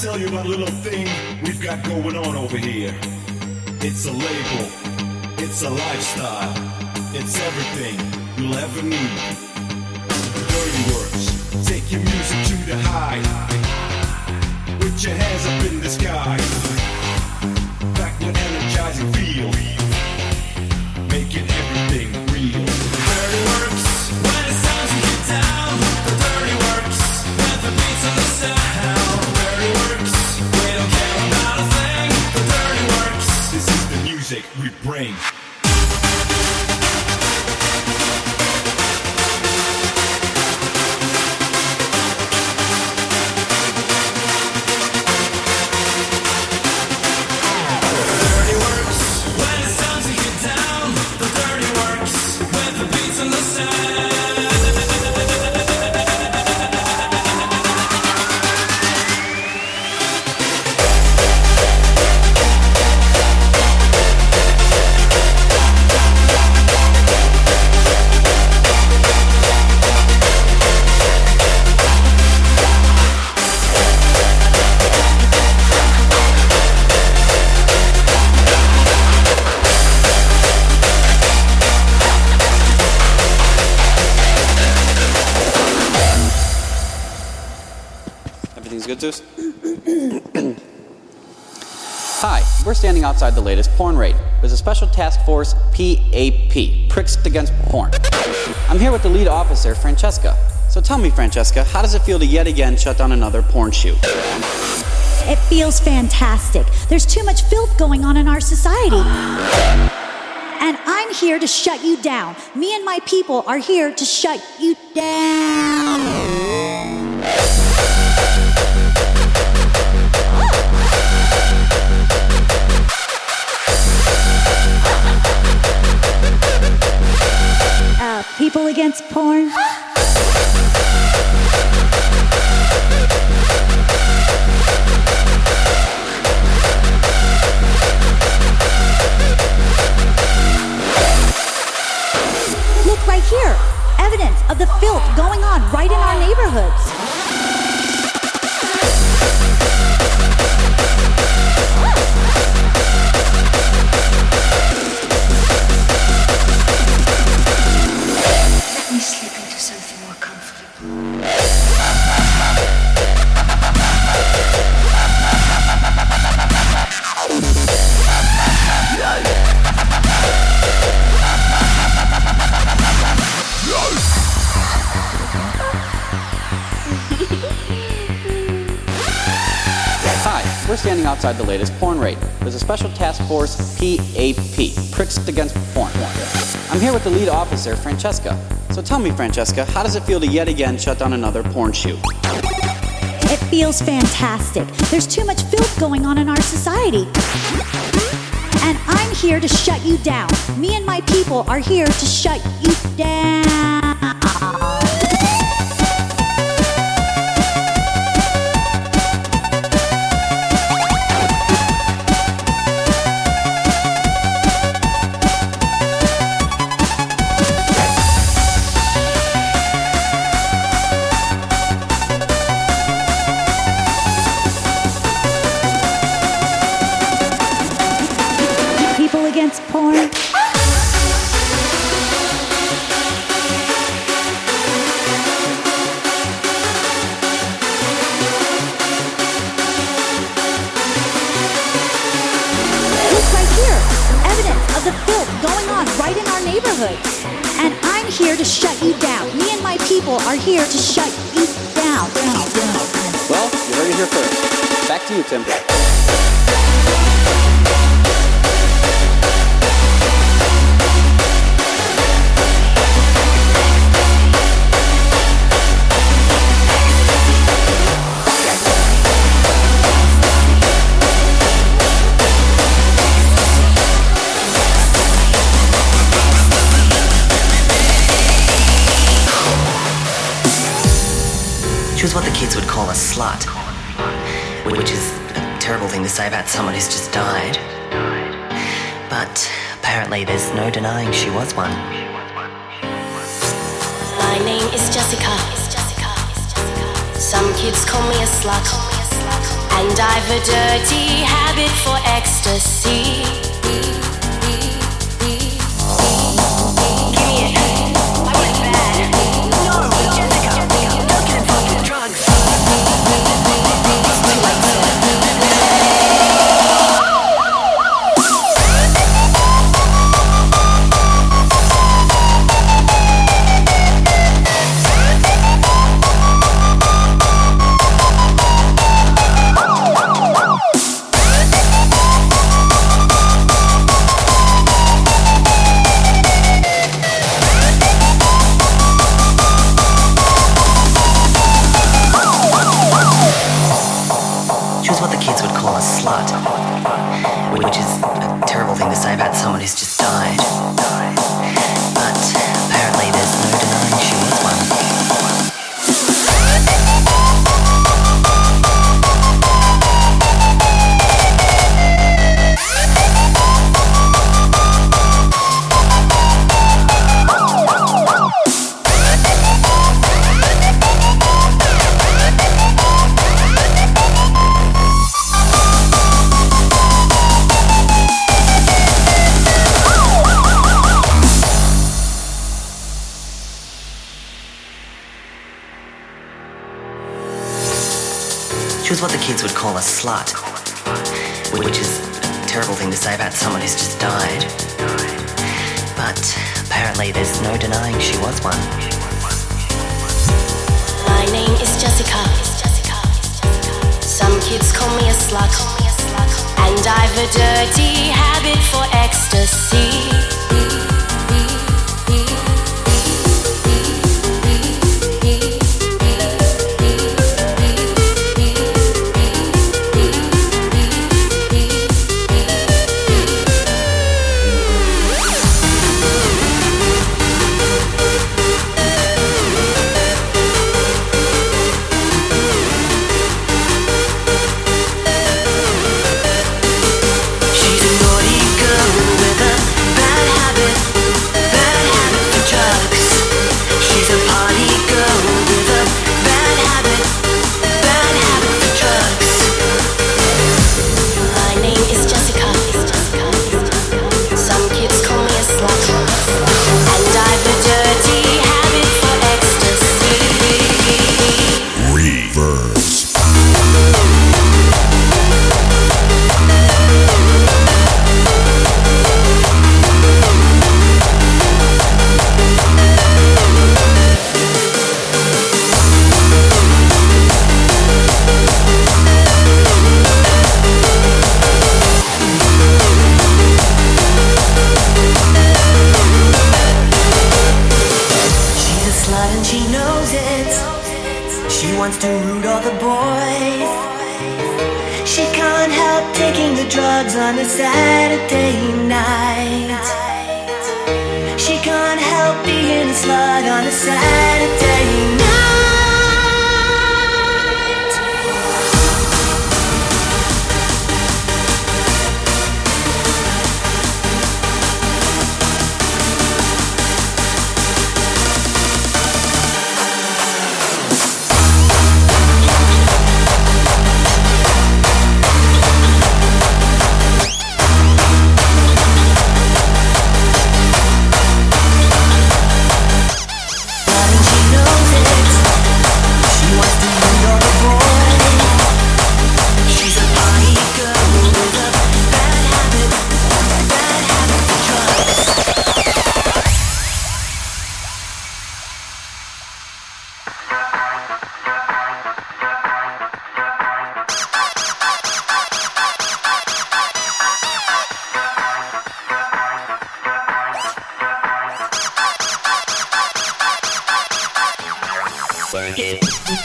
tell you about a little thing we've got going on over here. It's a label, it's a lifestyle, it's everything you'll ever need. Dirty Workz, take your music to the high. Put your hands up in the sky. Back with energizing feel. Making everything we we're outside the latest porn raid. There's a special task force, PAP, Pricks Against Porn. I'm here with the lead officer, Francesca. So tell me, Francesca, how does it feel to yet again shut down another porn shoot? It feels fantastic. There's too much filth going on in our society. And I'm here to shut you down. Me and my people are here to shut you down. Uh, people against porn. Look right here. Evidence of the filth going on right in our neighborhoods. Standing outside the latest porn raid. There's a special task force, PAP, Pricks Against Porn. I'm here with the lead officer, Francesca. So tell me, Francesca, how does it feel to yet again shut down another porn shoot? It feels fantastic. There's too much filth going on in our society. And I'm here to shut you down. Me and my people are here to shut you down.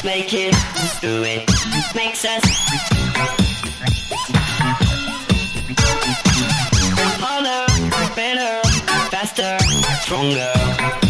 make it, do it, makes us. Harder, better, faster, stronger.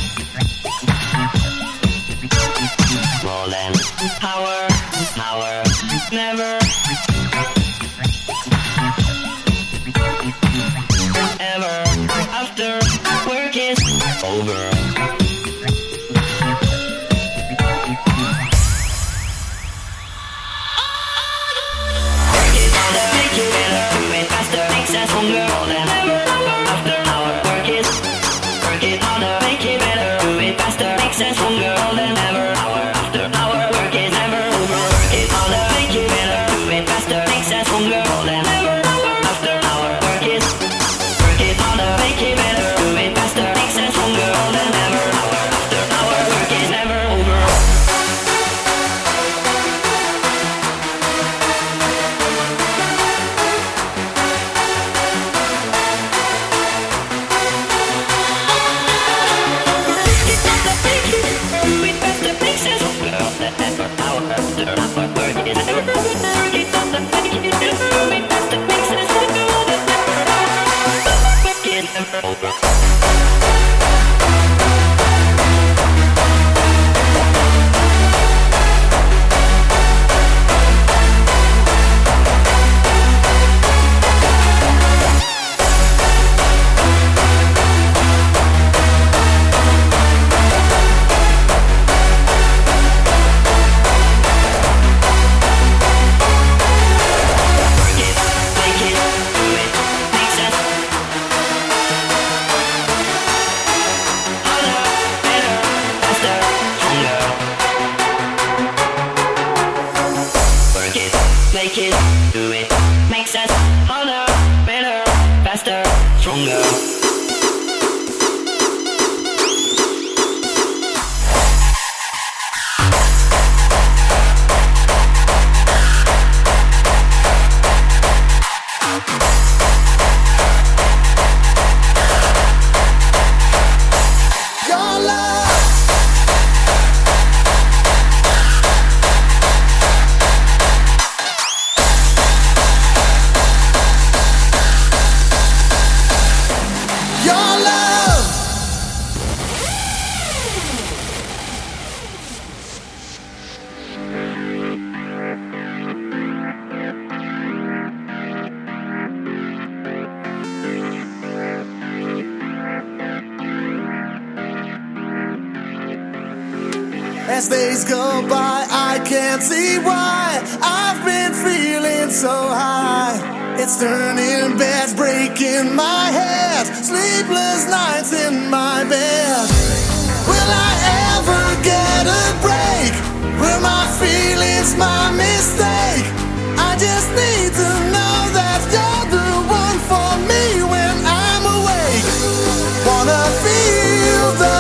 Wanna feel the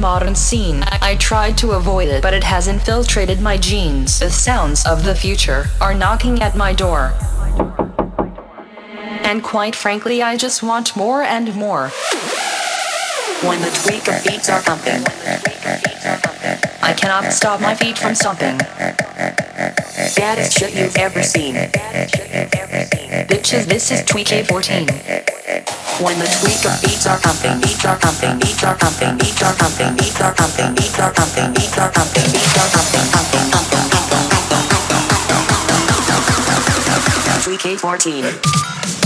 modern scene. I tried to avoid it, but it has infiltrated my genes. The sounds of the future are knocking at my door. And quite frankly, I just want more and more. When the tweak of beats are pumping, I cannot stop my feet from stomping. Baddest shit you've ever seen. Bitches, this is Tweak A14. When the tweak of beats are pumping, beats are pumping, beats are pumping, beats are pumping, beats are pumping, beats are pumping, beats are pumping, beats are pumping, pumping, pumping, pumping. Tweak A14. When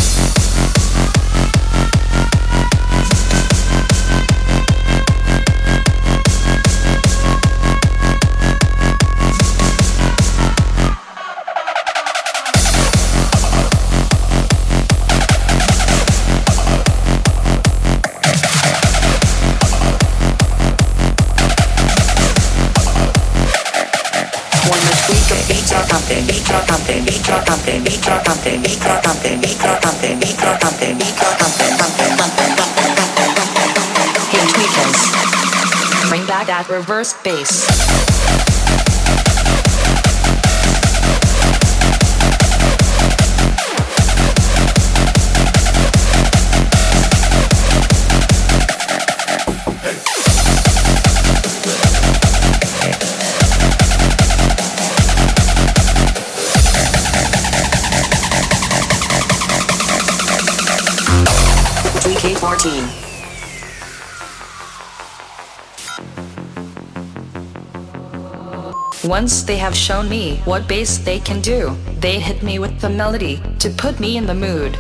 bring back that reverse bass. Once they have shown me what bass they can do, they hit me with the melody to put me in the mood.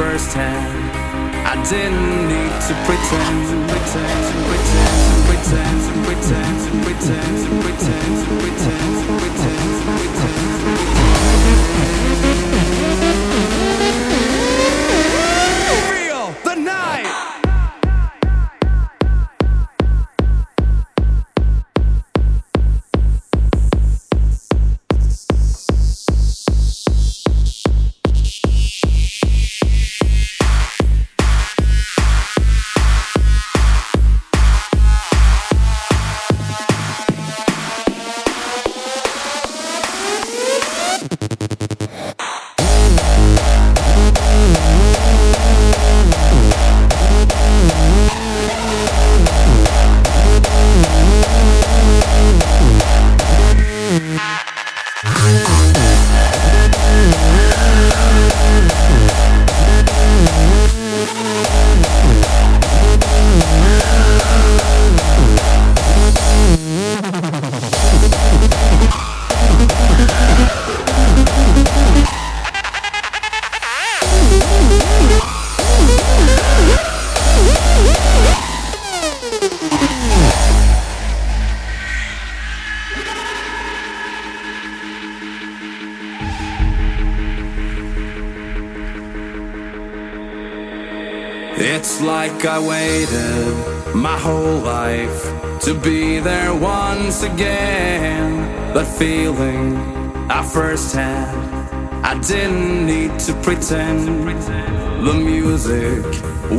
firsthand. I didn't need to pretend, pretend, pretend, pretend, pretend, pretend, pretend, pretend. pretend. Like I waited my whole life to be there once again. That feeling I first had, I didn't need to pretend. The music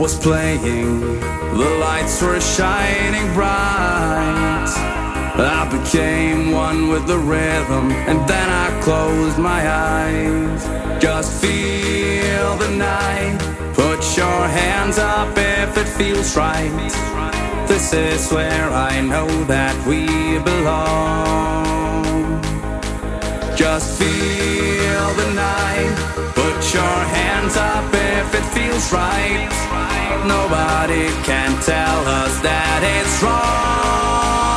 was playing, the lights were shining bright. I became one with the rhythm, and then I closed my eyes. Just feel the night. Put your hands up if it feels right. This is where I know that we belong. Just feel the night. Put your hands up if it feels right. Nobody can tell us that it's wrong.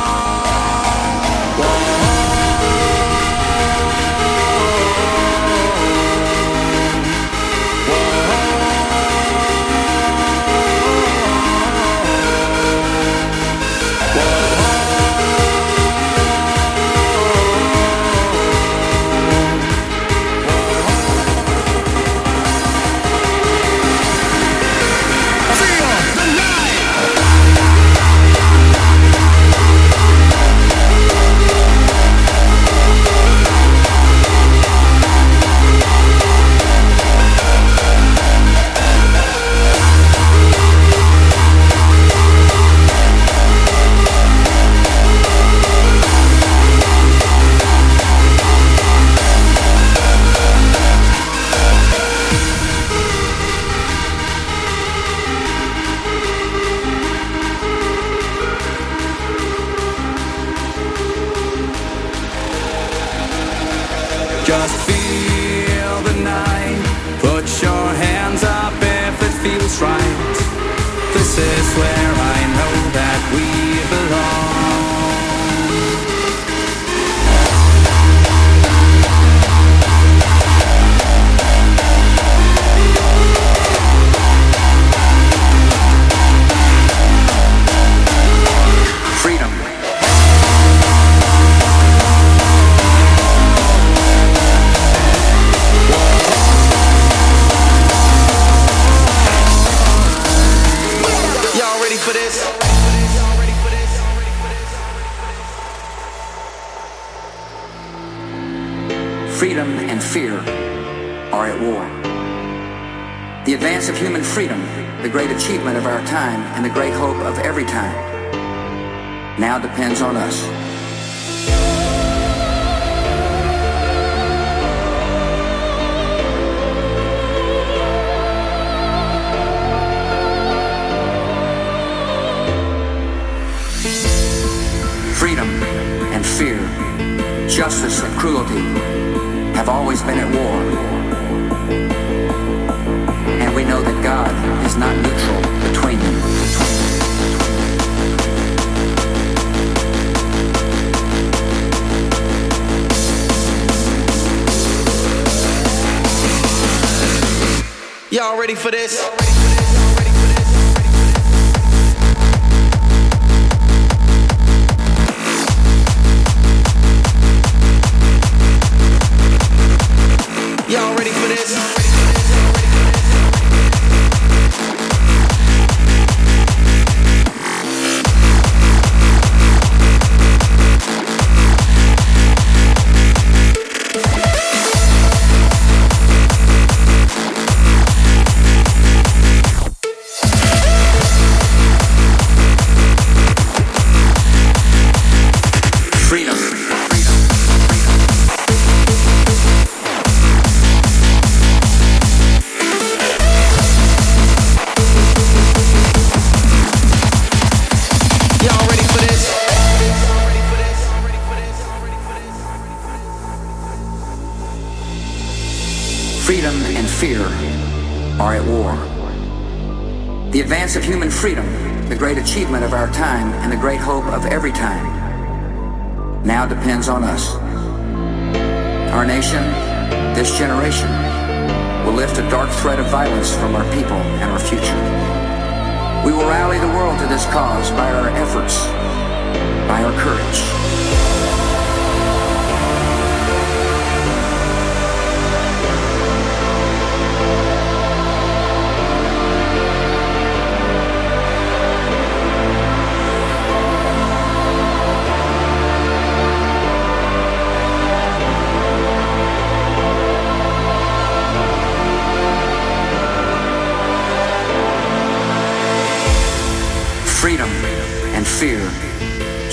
ready for this?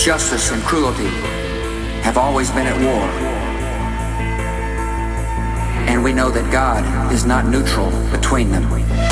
justice and cruelty have always been at war. And we know that God is not neutral between them.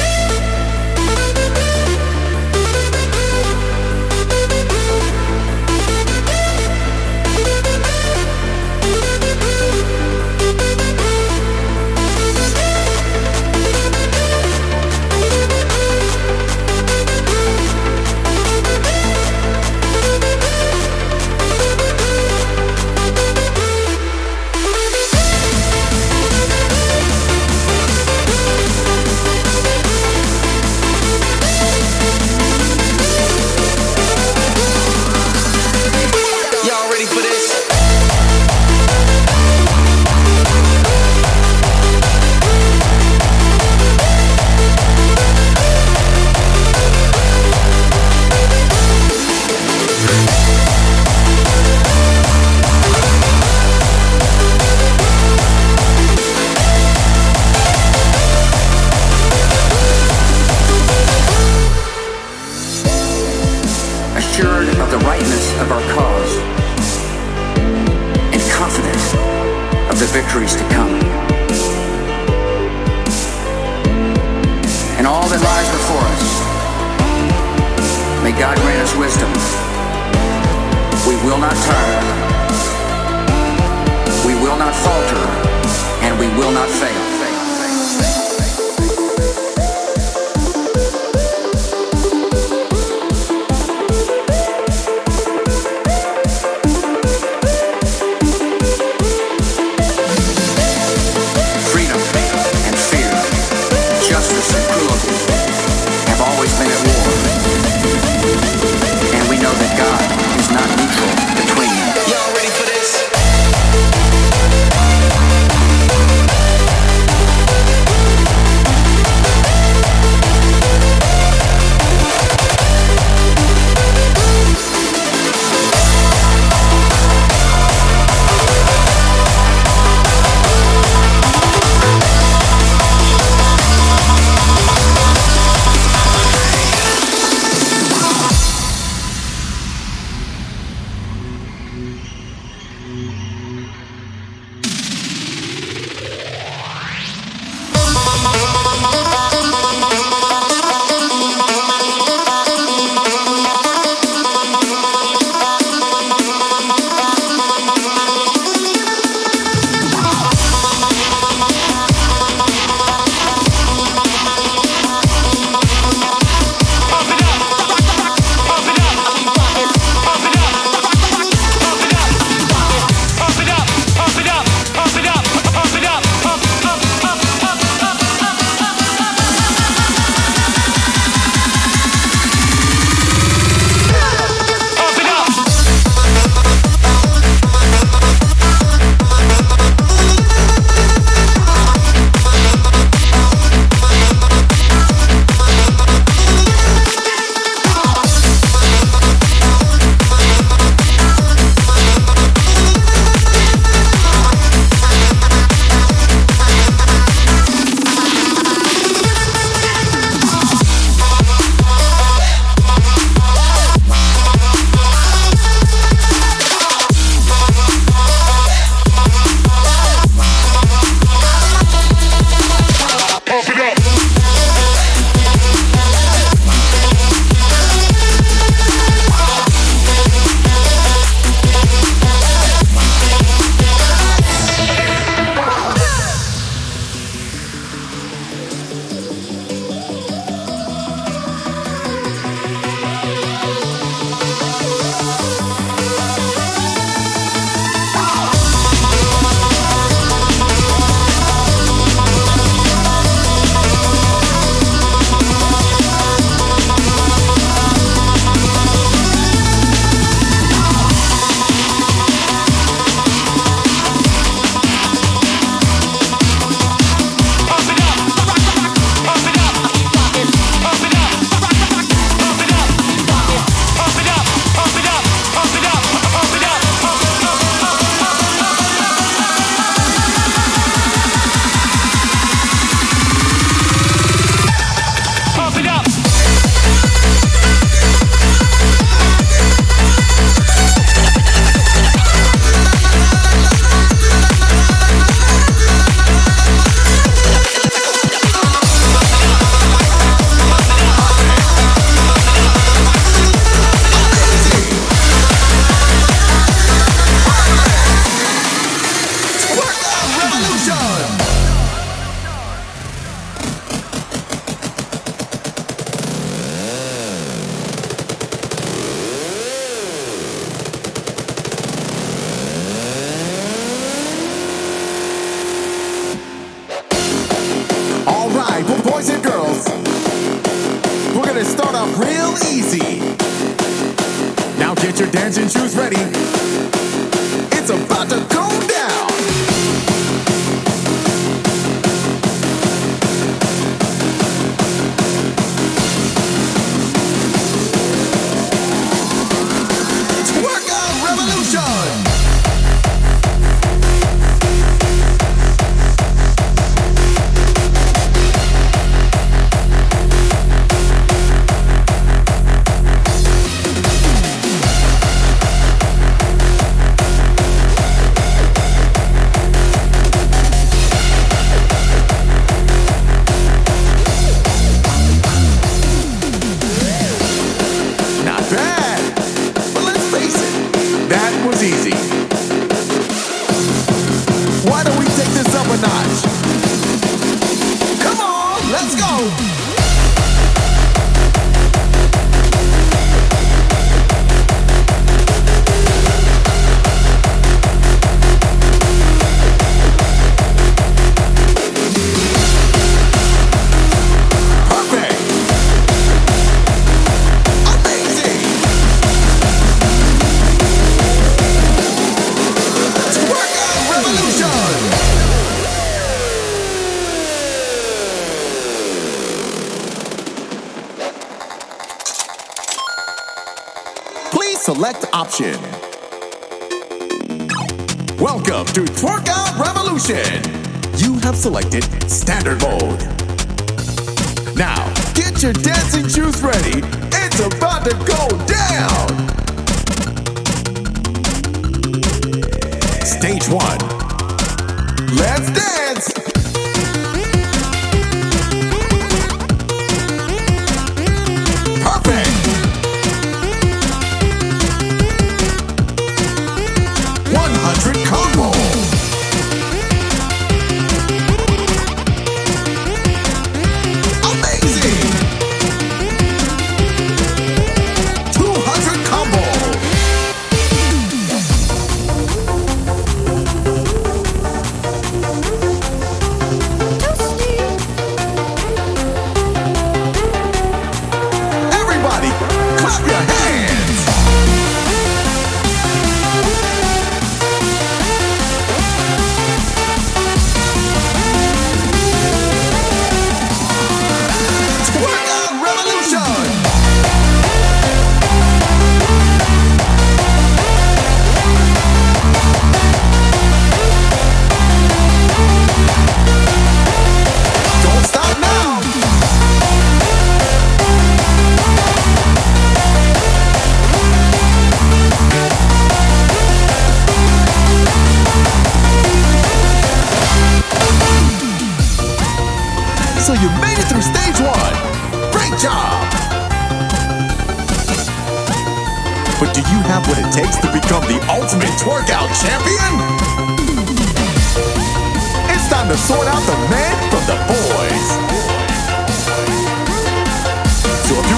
hands and Welcome to Twerk Out Revolution. You have selected standard mode. Now, get your dancing shoes ready. It's about to go down. Stage one. Let's dance.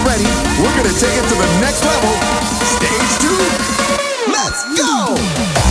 ready, we're gonna take it to the next level. Stage two, let's go!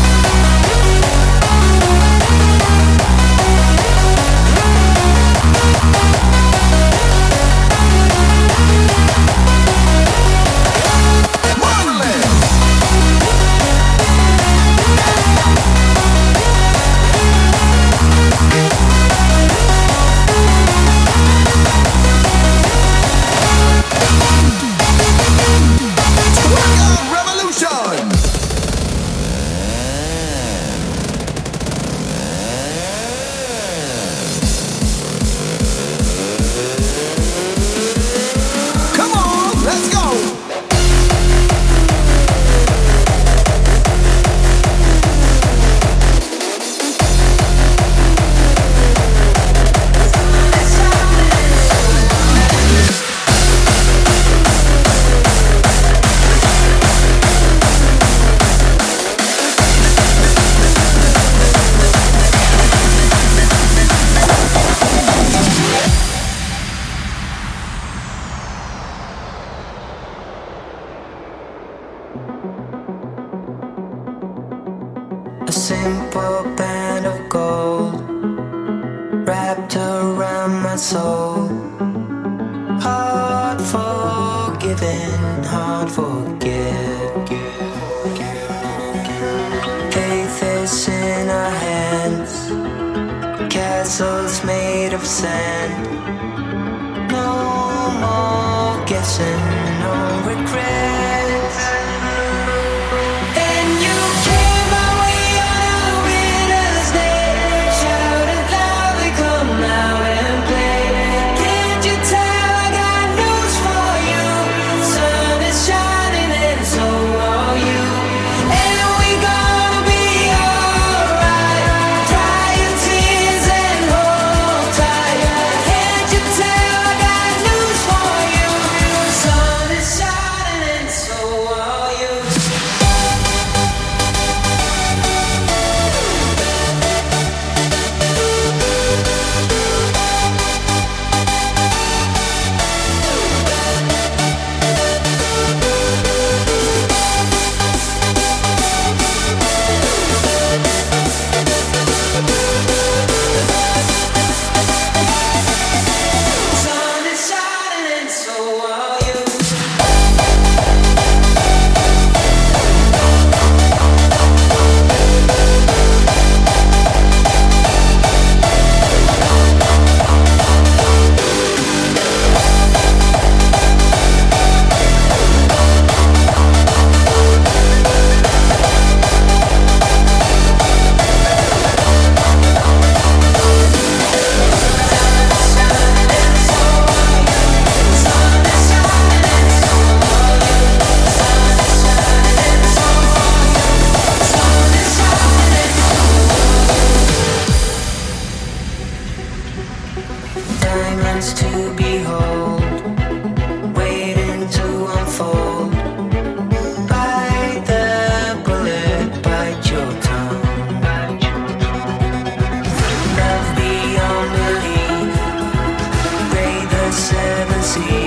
see.